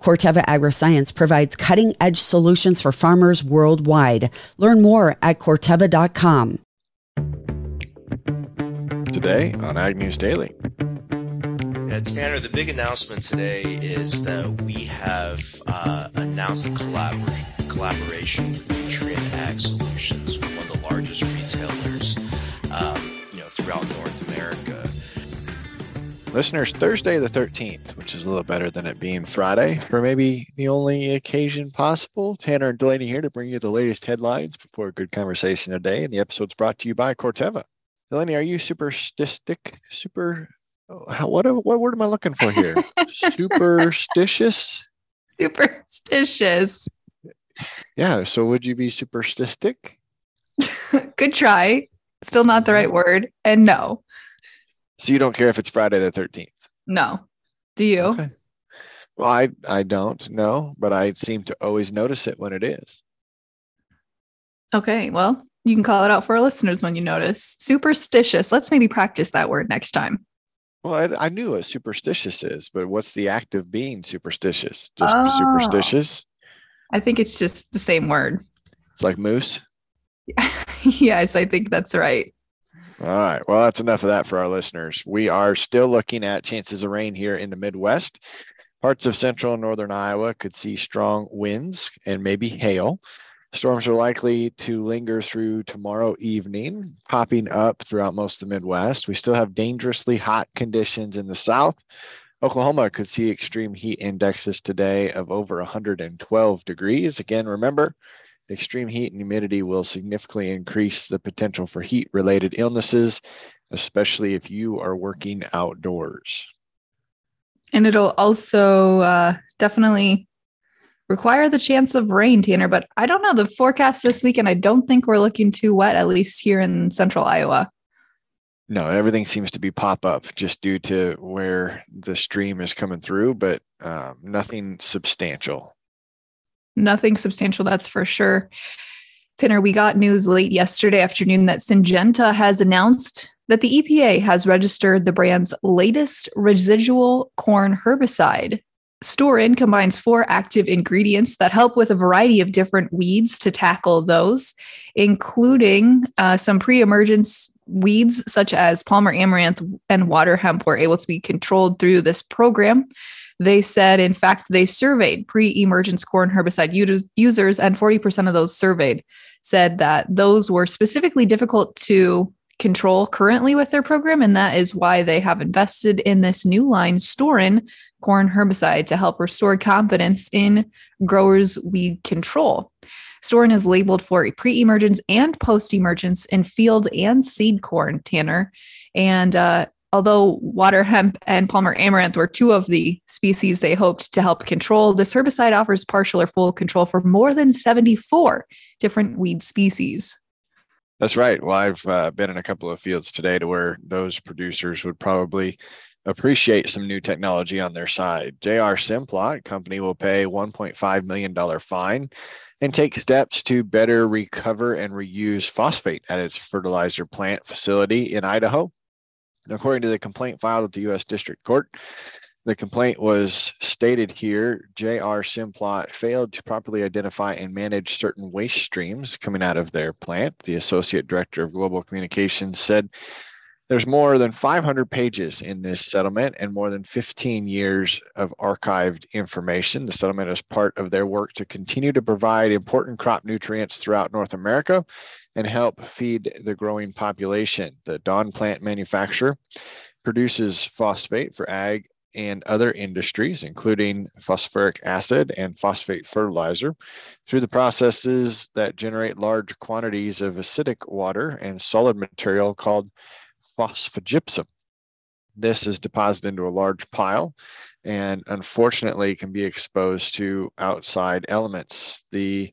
Corteva Agriscience provides cutting edge solutions for farmers worldwide. Learn more at Corteva.com. Today on Ag News Daily. Yeah, Tanner, the big announcement today is that we have uh, announced a collabor- collaboration with Nutrien Ag Solutions, one of the largest retailers, um, you know, throughout North America. Listeners, Thursday the 13th, which is a little better than it being Friday, for maybe the only occasion possible. Tanner and Delaney here to bring you the latest headlines before a good conversation today. And the episode's brought to you by Corteva. Delaney, are you superstistic? Super, how, what, what word am I looking for here? Superstitious? Superstitious. Yeah. So would you be superstistic? Good try. Still not the mm-hmm. right word. And no. So you don't care if it's Friday the 13th? No. Do you? Okay. Well, I, I don't know, but I seem to always notice it when it is. Okay. Well, you can call it out for our listeners when you notice. Superstitious. Let's maybe practice that word next time. Well, I, I knew what superstitious is, but what's the act of being superstitious? Just Oh. superstitious? I think it's just the same word. It's like moose. yes, I think that's right. All right. Well, that's enough of that for our listeners. We are still looking at chances of rain here in the Midwest. Parts of central and northern Iowa could see strong winds and maybe hail. Storms are likely to linger through tomorrow evening, popping up throughout most of the Midwest. We still have dangerously hot conditions in the south. Oklahoma could see extreme heat indexes today of over 112 degrees. Again, remember, extreme heat and humidity will significantly increase the potential for heat related illnesses, especially if you are working outdoors. And it'll also uh, definitely require the chance of rain, Tanner. But I don't know the forecast this weekend. I don't think we're looking too wet, at least here in central Iowa. No, everything seems to be pop up just due to where the stream is coming through, but um, nothing substantial. Nothing substantial, that's for sure. Tanner, we got news late yesterday afternoon that Syngenta has announced that the EPA has registered the brand's latest residual corn herbicide. Storen combines four active ingredients that help with a variety of different weeds to tackle those, including uh, some pre emergence weeds such as Palmer amaranth and water hemp were able to be controlled through this program. They said, in fact, they surveyed pre emergence corn herbicide users, and 40% of those surveyed said that those were specifically difficult to control currently with their program. And that is why they have invested in this new line, Storen corn herbicide, to help restore confidence in growers' weed control. Storen is labeled for pre emergence and post emergence in field and seed corn, Tanner. And uh, although water hemp and Palmer amaranth were two of the species they hoped to help control, this herbicide offers partial or full control for more than 74 different weed species. That's right. Well, I've uh, been in a couple of fields today to where those producers would probably appreciate some new technology on their side. JR Simplot company will pay $1.5 million fine and take steps to better recover and reuse phosphate at its fertilizer plant facility in Idaho. According to the complaint filed at the U.S. District Court, the complaint was stated here JR Simplot failed to properly identify and manage certain waste streams coming out of their plant. The associate director of global communications said there's more than 500 pages in this settlement and more than 15 years of archived information. The settlement is part of their work to continue to provide important crop nutrients throughout North America and help feed the growing population. The Don plant manufacturer produces phosphate for ag and other industries, including phosphoric acid and phosphate fertilizer, through the processes that generate large quantities of acidic water and solid material called phosphogypsum. This is deposited into a large pile and unfortunately can be exposed to outside elements. The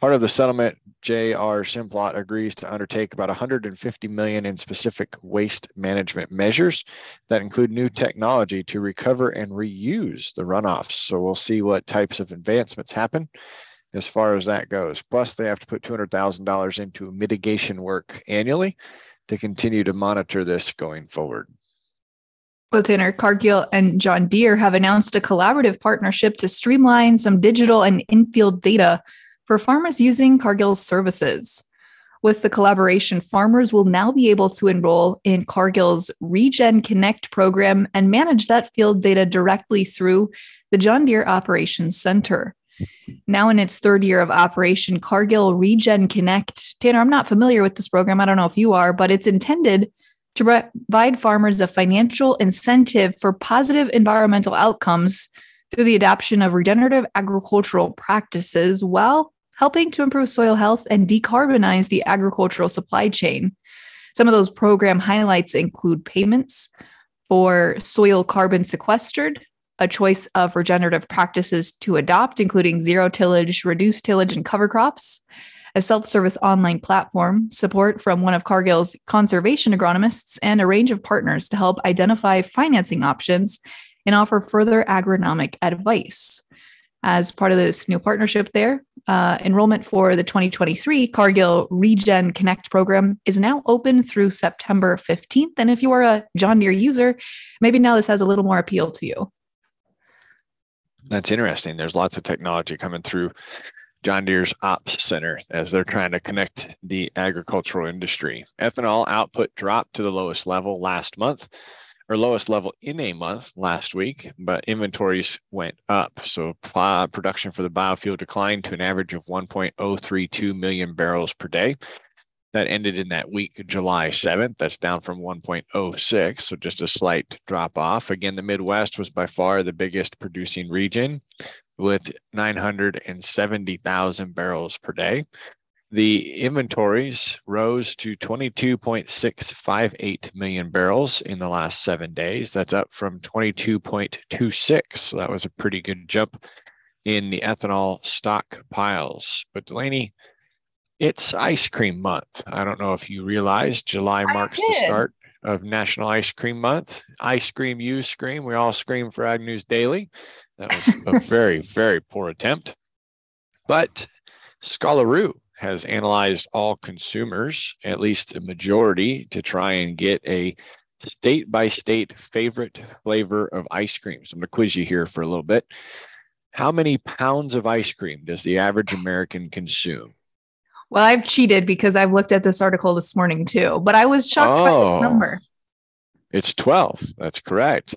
part of the settlement, J.R. Simplot agrees to undertake about 150 million in specific waste management measures that include new technology to recover and reuse the runoffs. So we'll see what types of advancements happen as far as that goes. Plus, they have to put $200,000 into mitigation work annually to continue to monitor this going forward. Well, Tanner, Cargill and John Deere have announced a collaborative partnership to streamline some digital and infield data for farmers using Cargill's services. With the collaboration, farmers will now be able to enroll in Cargill's Regen Connect program and manage that field data directly through the John Deere Operations Center. Now in its third year of operation, Cargill Regen Connect. Tanner, I'm not familiar with this program. I don't know if you are, but it's intended to provide farmers a financial incentive for positive environmental outcomes through the adoption of regenerative agricultural practices while helping to improve soil health and decarbonize the agricultural supply chain. Some of those program highlights include payments for soil carbon sequestered, a choice of regenerative practices to adopt, including zero tillage, reduced tillage, and cover crops, a self service online platform, support from one of Cargill's conservation agronomists, and a range of partners to help identify financing options and offer further agronomic advice. As part of this new partnership, there, uh, enrollment for the 2023 Cargill Regen Connect program is now open through September 15th. And if you are a John Deere user, maybe now this has a little more appeal to you. That's interesting. There's lots of technology coming through John Deere's Ops Center as they're trying to connect the agricultural industry. Ethanol output dropped to the lowest level last month, or lowest level in a month last week, but inventories went up. So production for the biofuel declined to an average of 1.032 million barrels per day. That ended in that week, July 7th. That's down from 1.06, so just a slight drop off. Again, the Midwest was by far the biggest producing region with 970,000 barrels per day. The inventories rose to 22.658 million barrels in the last seven days. That's up from 22.26. So that was a pretty good jump in the ethanol stockpiles. But Delaney, it's ice cream month. I don't know if you realize July marks the start of National Ice Cream Month. Ice cream, you scream. We all scream for Ag News Daily. That was a very, very poor attempt. But Scalaroo has analyzed all consumers, at least a majority, to try and get a state by state favorite flavor of ice cream. So I'm going to quiz you here for a little bit. How many pounds of ice cream does the average American consume? Well, I've cheated because I've looked at this article this morning too, but I was shocked oh, by this oh. number. It's 12. That's correct.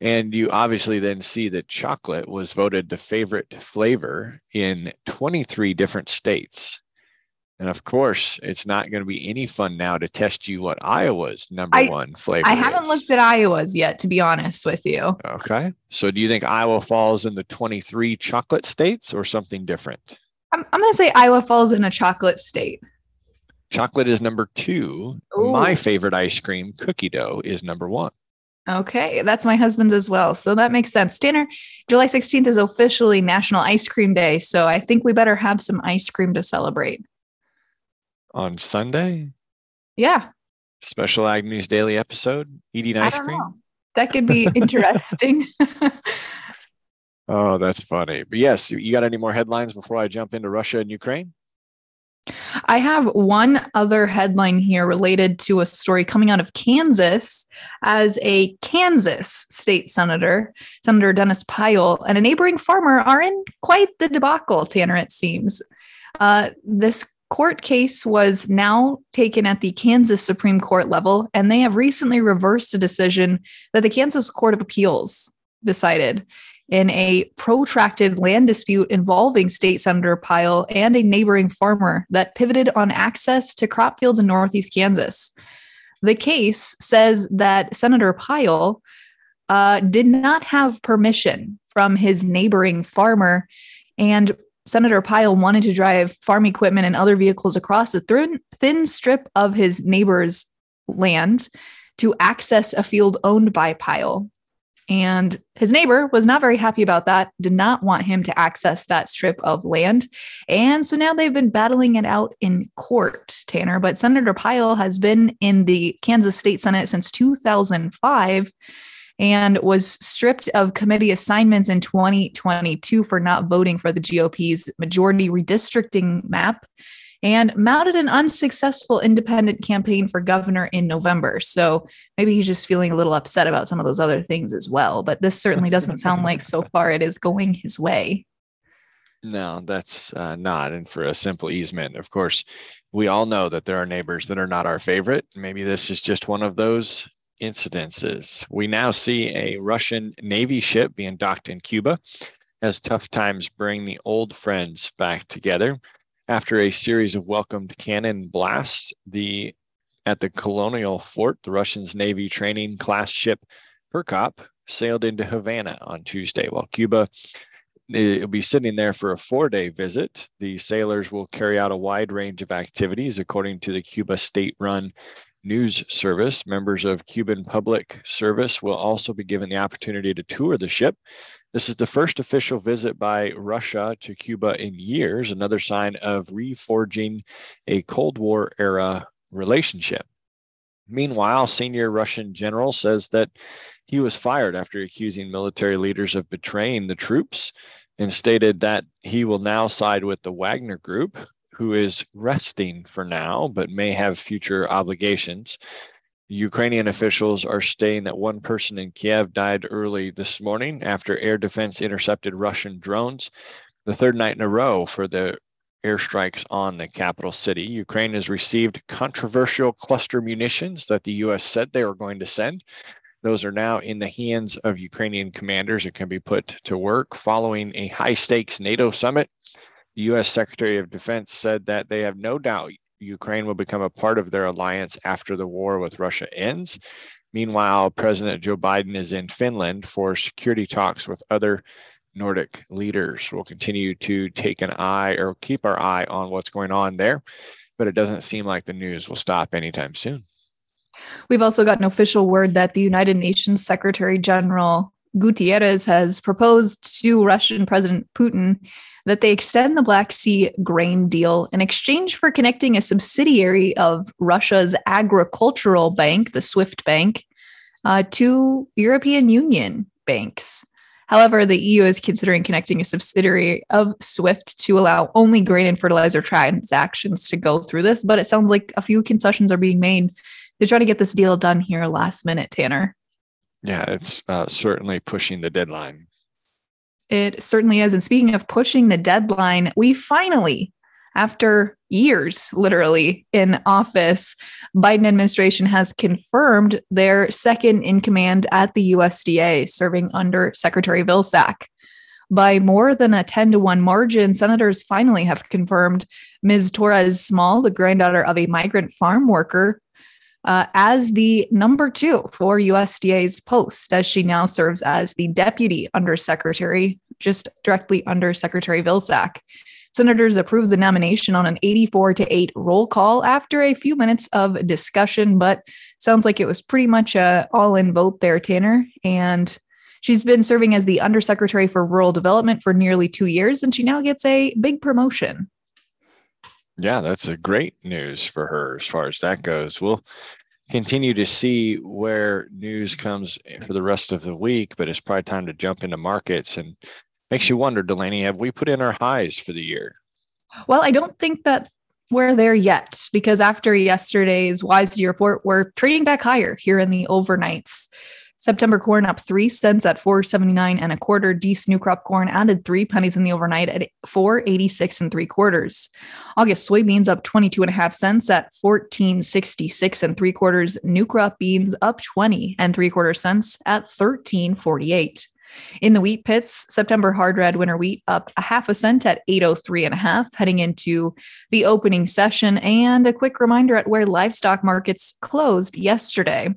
And you obviously then see that chocolate was voted the favorite flavor in 23 different states. And of course, it's not going to be any fun now to test you what Iowa's number I, one flavor. I haven't is. looked at Iowa's yet, to be honest with you. Okay. So do you think Iowa falls in the 23 chocolate states or something different? I'm, I'm going to say Iowa falls in a chocolate state. Chocolate is number two. Ooh. My favorite ice cream, cookie dough, is number one. Okay, that's my husband's as well. So that makes sense. Tanner, July 16th is officially National Ice Cream Day. So I think we better have some ice cream to celebrate. On Sunday? Yeah. Special Ag News Daily episode, eating ice cream? Know. That could be interesting. oh, that's funny. But yes, you got any more headlines before I jump into Russia and Ukraine? I have one other headline here related to a story coming out of Kansas as a Kansas state senator, Senator Dennis Pyle, and a neighboring farmer are in quite the debacle, Tanner, it seems. Uh, this court case was now taken at the Kansas Supreme Court level, and they have recently reversed a decision that the Kansas Court of Appeals decided in a protracted land dispute involving State Senator Pyle and a neighboring farmer that pivoted on access to crop fields in Northeast Kansas. The case says that Senator Pyle uh, did not have permission from his neighboring farmer, and Senator Pyle wanted to drive farm equipment and other vehicles across a thin, thin strip of his neighbor's land to access a field owned by Pyle. And his neighbor was not very happy about that, did not want him to access that strip of land. And so now they've been battling it out in court, Tanner. But Senator Pyle has been in the Kansas State Senate since 2005 and was stripped of committee assignments in 2022 for not voting for the GOP's majority redistricting map and mounted an unsuccessful independent campaign for governor in November. So maybe he's just feeling a little upset about some of those other things as well. But this certainly doesn't sound like so far it is going his way. No, that's uh, not. And for a simple easement, of course, we all know that there are neighbors that are not our favorite. Maybe this is just one of those incidences. We now see a Russian Navy ship being docked in Cuba as tough times bring the old friends back together. After a series of welcomed cannon blasts, the at the colonial fort, the Russians Navy training class ship Perekop sailed into Havana on Tuesday, while Cuba eh, it'll be sitting there for a four day visit. The sailors will carry out a wide range of activities according to the Cuba state run news service. Members of Cuban public service will also be given the opportunity to tour the ship. This is the first official visit by Russia to Cuba in years, another sign of reforging a Cold War era relationship. Meanwhile, senior Russian general says that he was fired after accusing military leaders of betraying the troops and stated that he will now side with the Wagner Group, who is resting for now but may have future obligations. Ukrainian officials are stating that one person in Kiev died early this morning after air defense intercepted Russian drones, the third night in a row for the airstrikes on the capital city. Ukraine has received controversial cluster munitions that the U.S. said they were going to send. Those are now in the hands of Ukrainian commanders and can be put to work following a high stakes NATO summit. The U.S. Secretary of Defense said that they have no doubt Ukraine will become a part of their alliance after the war with Russia ends. Meanwhile, President Joe Biden is in Finland for security talks with other Nordic leaders. We'll continue to take an eye or keep our eye on what's going on there, but it doesn't seem like the news will stop anytime soon. We've also got gotten official word that the United Nations Secretary General Guterres has proposed to Russian President Putin that they extend the Black Sea grain deal in exchange for connecting a subsidiary of Russia's agricultural bank, the SWIFT bank, uh, to European Union banks. However, the EU is considering connecting a subsidiary of SWIFT to allow only grain and fertilizer transactions to go through this. But it sounds like a few concessions are being made to try to get this deal done here last minute, Tanner. Yeah, it's uh, certainly pushing the deadline. It certainly is. And speaking of pushing the deadline, we finally, after years literally in office, Biden administration has confirmed their second in command at the USDA, serving under Secretary Vilsack. By more than a 10 to 1 margin, senators finally have confirmed Ms. Torres Small, the granddaughter of a migrant farm worker, uh, as the number two for USDA's post, as she now serves as the deputy undersecretary, just directly under Secretary Vilsack. Senators approved the nomination on an 84 to 8 roll call after a few minutes of discussion, but sounds like it was pretty much a all in vote there, Tanner. And she's been serving as the Undersecretary for Rural Development for nearly two years, and she now gets a big promotion. Yeah, that's a great news for her as far as that goes. We'll continue to see where news comes for the rest of the week, but it's probably time to jump into markets and makes you wonder, Delaney, have we put in our highs for the year? Well, I don't think that we're there yet because after yesterday's WISE report, we're trading back higher here in the overnights. September corn up three cents at 479 and a quarter. Dees new crop corn added three pennies in the overnight at 486 and three quarters. August soybeans up 22 and a half cents at 1466 and three quarters. New crop beans up 20 and three quarter cents at 1348. In the wheat pits, September hard red winter wheat up a half a cent at 803 and a half heading into the opening session and a quick reminder at where livestock markets closed yesterday.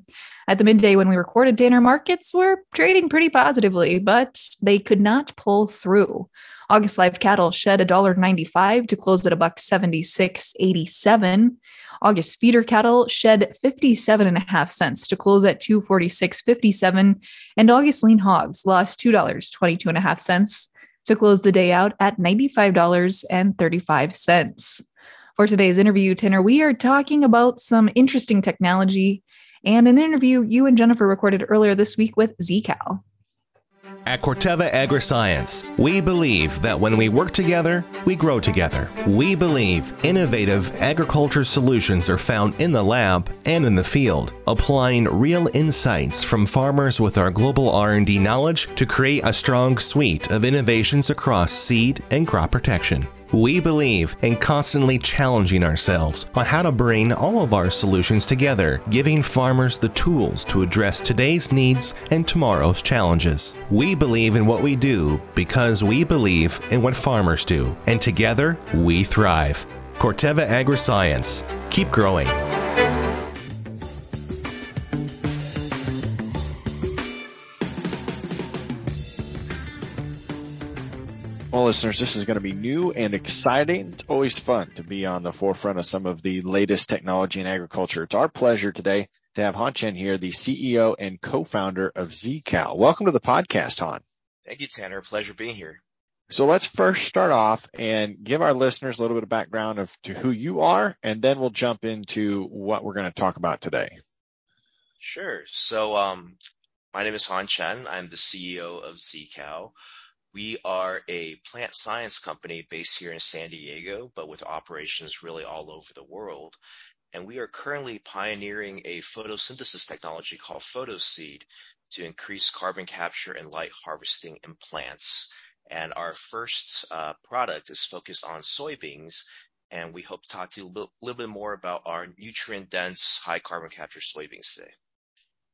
At the midday when we recorded, Tanner markets were trading pretty positively, but they could not pull through. August live cattle shed $1.95 to close at a buck 76.87. August feeder cattle shed 57 and a half cents to close at 246.57. And August lean hogs lost $2.22 and a half cents to close the day out at $95.35. For today's interview, Tanner, we are talking about some interesting technology and an interview you and Jennifer recorded earlier this week with ZeaKal. At Corteva Agriscience, we believe that when we work together, we grow together. We believe innovative agriculture solutions are found in the lab and in the field, applying real insights from farmers with our global R&D knowledge to create a strong suite of innovations across seed and crop protection. We believe in constantly challenging ourselves on how to bring all of our solutions together, giving farmers the tools to address today's needs and tomorrow's challenges. We believe in what we do because we believe in what farmers do, and together we thrive. Corteva Agriscience. Keep growing. Listeners, this is going to be new and exciting. It's always fun to be on the forefront of some of the latest technology in agriculture. It's our pleasure today to have Han Chen here, the CEO and co-founder of ZeaKal. Welcome to the podcast, Han. Thank you, Tanner. Pleasure being here. So let's first start off and give our listeners a little bit of background of to who you are, and then we'll jump into what we're going to talk about today. Sure. So, um, my name is Han Chen. I'm the CEO of ZeaKal. We are a plant science company based here in San Diego, but with operations really all over the world. And we are currently pioneering a photosynthesis technology called PhotoSeed to increase carbon capture and light harvesting in plants. And our first uh, product is focused on soybeans, and we hope to talk to you a little, little bit more about our nutrient-dense, high carbon capture soybeans today.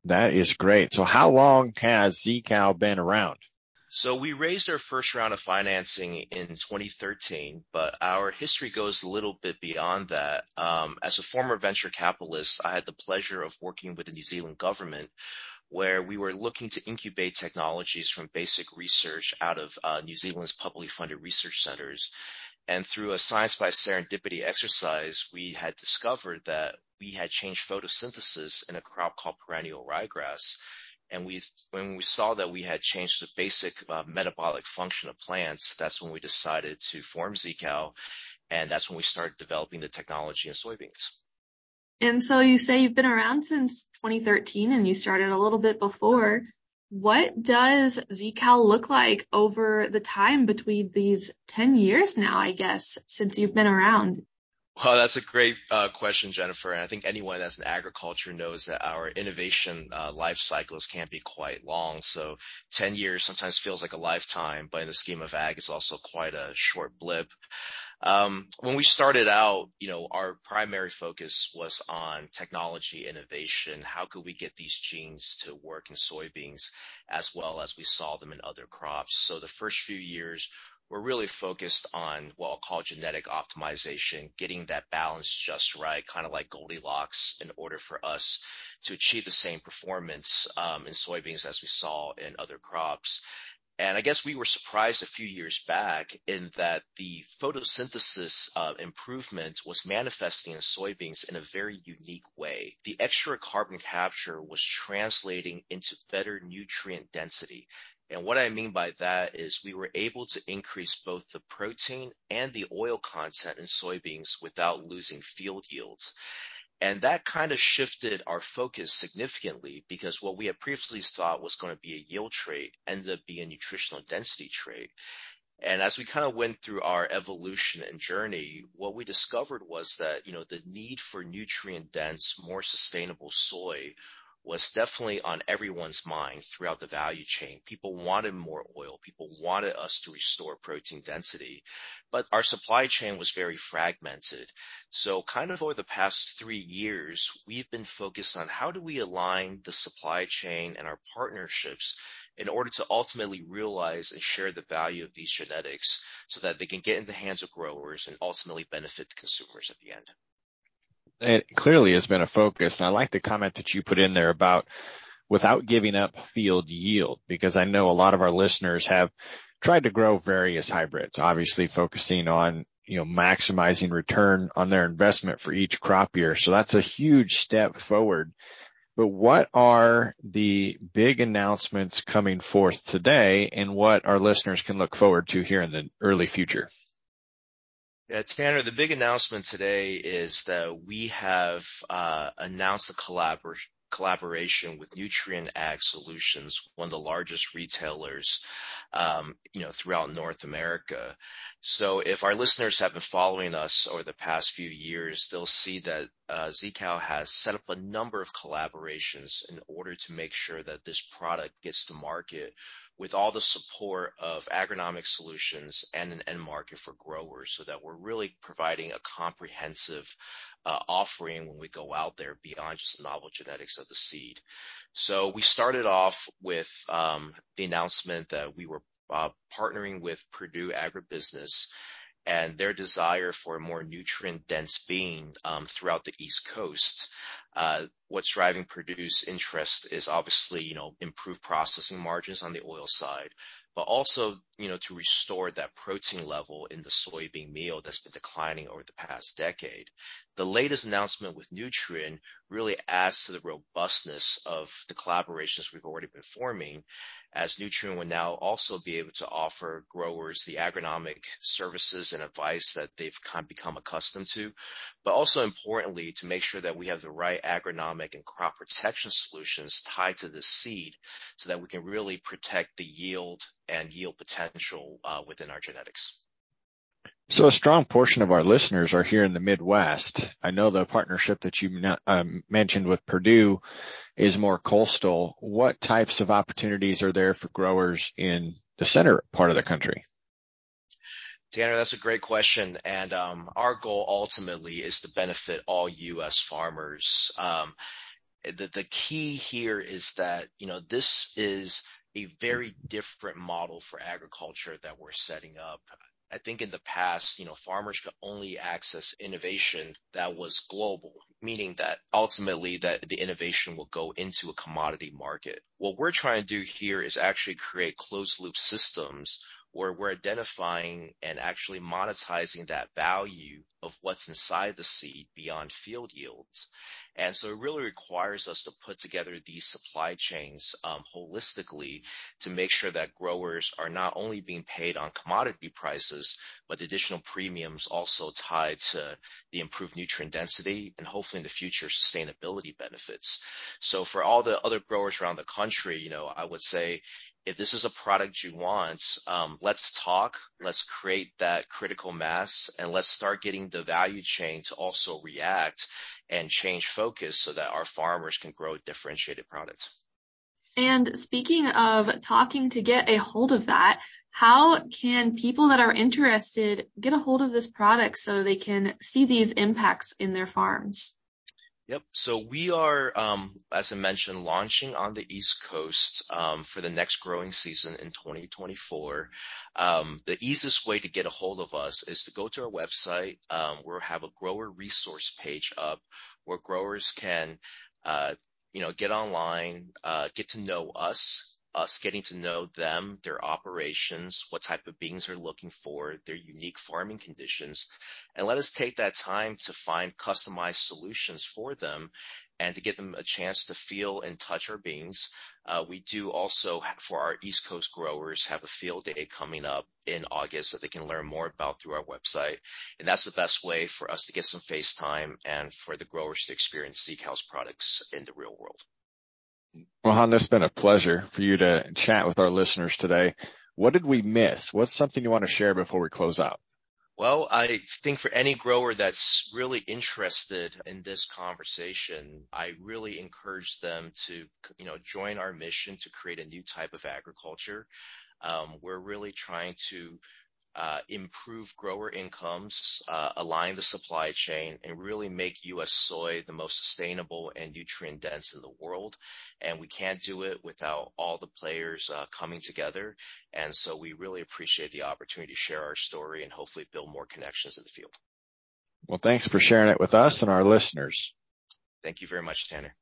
That is great. So how long has ZeaKal been around? So we raised our first round of financing in 2013, but our history goes a little bit beyond that. Um, as a former venture capitalist, I had the pleasure of working with the New Zealand government where we were looking to incubate technologies from basic research out of uh, New Zealand's publicly funded research centers. And through a science by serendipity exercise, we had discovered that we had changed photosynthesis in a crop called perennial ryegrass and we when we saw that we had changed the basic uh, metabolic function of plants, that's when we decided to form ZeaKal, and that's when we started developing the technology in soybeans. And so you say you've been around since 2013 and you started a little bit before. What does ZeaKal look like over the time between these 10 years now, I guess, since you've been around? Well, that's a great uh, question, Jennifer. And I think anyone that's in agriculture knows that our innovation uh, life cycles can be quite long. So 10 years sometimes feels like a lifetime, but in the scheme of ag, it's also quite a short blip. Um, when we started out, you know, our primary focus was on technology innovation. How could we get these genes to work in soybeans as well as we saw them in other crops? So the first few years we're really focused on what I'll call genetic optimization, getting that balance just right, kind of like Goldilocks, in order for us to achieve the same performance um, in soybeans as we saw in other crops. And I guess we were surprised a few years back in that the photosynthesis uh, improvement was manifesting in soybeans in a very unique way. The extra carbon capture was translating into better nutrient density. And what I mean by that is we were able to increase both the protein and the oil content in soybeans without losing field yields. And that kind of shifted our focus significantly because what we had previously thought was going to be a yield trade ended up being a nutritional density trade. And as we kind of went through our evolution and journey, what we discovered was that, you know, the need for nutrient dense, more sustainable soy was definitely on everyone's mind throughout the value chain. People wanted more oil. People wanted us to restore protein density, but our supply chain was very fragmented. So kind of over the past three years, we've been focused on how do we align the supply chain and our partnerships in order to ultimately realize and share the value of these genetics so that they can get in the hands of growers and ultimately benefit the consumers at the end it clearly has been a focus. And I like the comment that you put in there about without giving up field yield, because I know a lot of our listeners have tried to grow various hybrids, obviously focusing on, you know, maximizing return on their investment for each crop year. So that's a huge step forward. But what are the big announcements coming forth today and what our listeners can look forward to here in the early future? Yeah, Tanner, the big announcement today is that we have uh, announced a collabor- collaboration with Nutrien Ag Solutions, one of the largest retailers, you know, throughout North America. So if our listeners have been following us over the past few years, they'll see that uh, ZeaKal has set up a number of collaborations in order to make sure that this product gets to market with all the support of agronomic solutions and an end market for growers so that we're really providing a comprehensive uh, offering when we go out there beyond just the novel genetics of the seed. So we started off with um, the announcement that we were partnering with Perdue Agribusiness and their desire for a more nutrient dense bean um, throughout the East Coast. Uh, what's driving Perdue's interest is obviously, you know, improved processing margins on the oil side, but also, you know, to restore that protein level in the soybean meal that's been declining over the past decade. The latest announcement with Nutrien really adds to the robustness of the collaborations we've already been forming, as Nutrien will now also be able to offer growers the agronomic services and advice that they've kind of become accustomed to, but also importantly, to make sure that we have the right agronomic and crop protection solutions tied to the seed so that we can really protect the yield and yield potential uh, within our genetics. So a strong portion of our listeners are here in the Midwest. I know the partnership that you um, mentioned with Perdue is more coastal. What types of opportunities are there for growers in the center part of the country? Tanner, that's a great question. And um, our goal ultimately is to benefit all U.S. farmers. Um, the, the key here is that, you know, this is a very different model for agriculture that we're setting up. I think in the past, you know, farmers could only access innovation that was global, meaning that ultimately that the innovation will go into a commodity market. What we're trying to do here is actually create closed loop systems where we're identifying and actually monetizing that value of what's inside the seed beyond field yields. And so it really requires us to put together these supply chains um, holistically to make sure that growers are not only being paid on commodity prices, but additional premiums also tied to the improved nutrient density and hopefully in the future sustainability benefits. So for all the other growers around the country, you know, I would say if this is a product you want, um, let's talk, let's create that critical mass, and let's start getting the value chain to also react and change focus so that our farmers can grow differentiated product. And speaking of talking to get a hold of that, how can people that are interested get a hold of this product so they can see these impacts in their farms? Yep. So we are, um, as I mentioned, launching on the East Coast um, for the next growing season in 2024. Um, the easiest way to get a hold of us is to go to our website. We'll have a grower resource page up where growers can, uh, you know, get online, uh, get to know us, us getting to know them, their operations, what type of beans they're looking for, their unique farming conditions, and let us take that time to find customized solutions for them and to give them a chance to feel and touch our beans. Uh, we do also, for our East Coast growers, have a field day coming up in August that they can learn more about through our website. And that's the best way for us to get some face time and for the growers to experience ZeaKal's products in the real world. Well, Han, it's been a pleasure for you to chat with our listeners today. What did we miss? What's something you want to share before we close out? Well, I think for any grower that's really interested in this conversation, I really encourage them to, you know, join our mission to create a new type of agriculture. Um, we're really trying to improve grower incomes, uh, align the supply chain, and really make U.S. soy the most sustainable and nutrient dense in the world. And we can't do it without all the players uh, coming together. And so we really appreciate the opportunity to share our story and hopefully build more connections in the field. Well, thanks for sharing it with us and our listeners. Thank you very much, Tanner.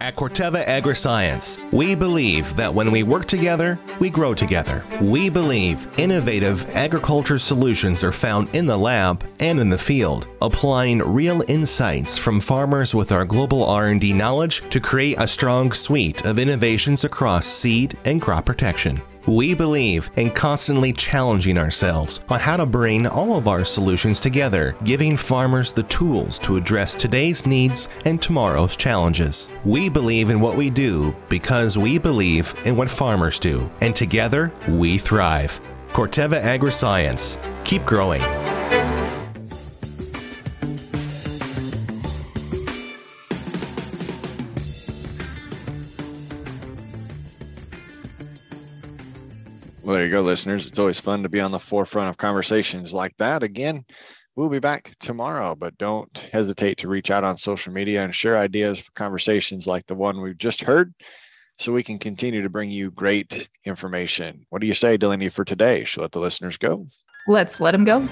At Corteva Agriscience, we believe that when we work together, we grow together. We believe innovative agriculture solutions are found in the lab and in the field, applying real insights from farmers with our global R&D knowledge to create a strong suite of innovations across seed and crop protection. We believe in constantly challenging ourselves on how to bring all of our solutions together, giving farmers the tools to address today's needs and tomorrow's challenges. We believe in what we do because we believe in what farmers do, and together we thrive. Corteva Agriscience. Keep growing. Well, there you go, listeners. It's always fun to be on the forefront of conversations like that. Again, we'll be back tomorrow, but don't hesitate to reach out on social media and share ideas for conversations like the one we've just heard so we can continue to bring you great information. What do you say, Delaney, for today? Should let the listeners go? Let's let them go.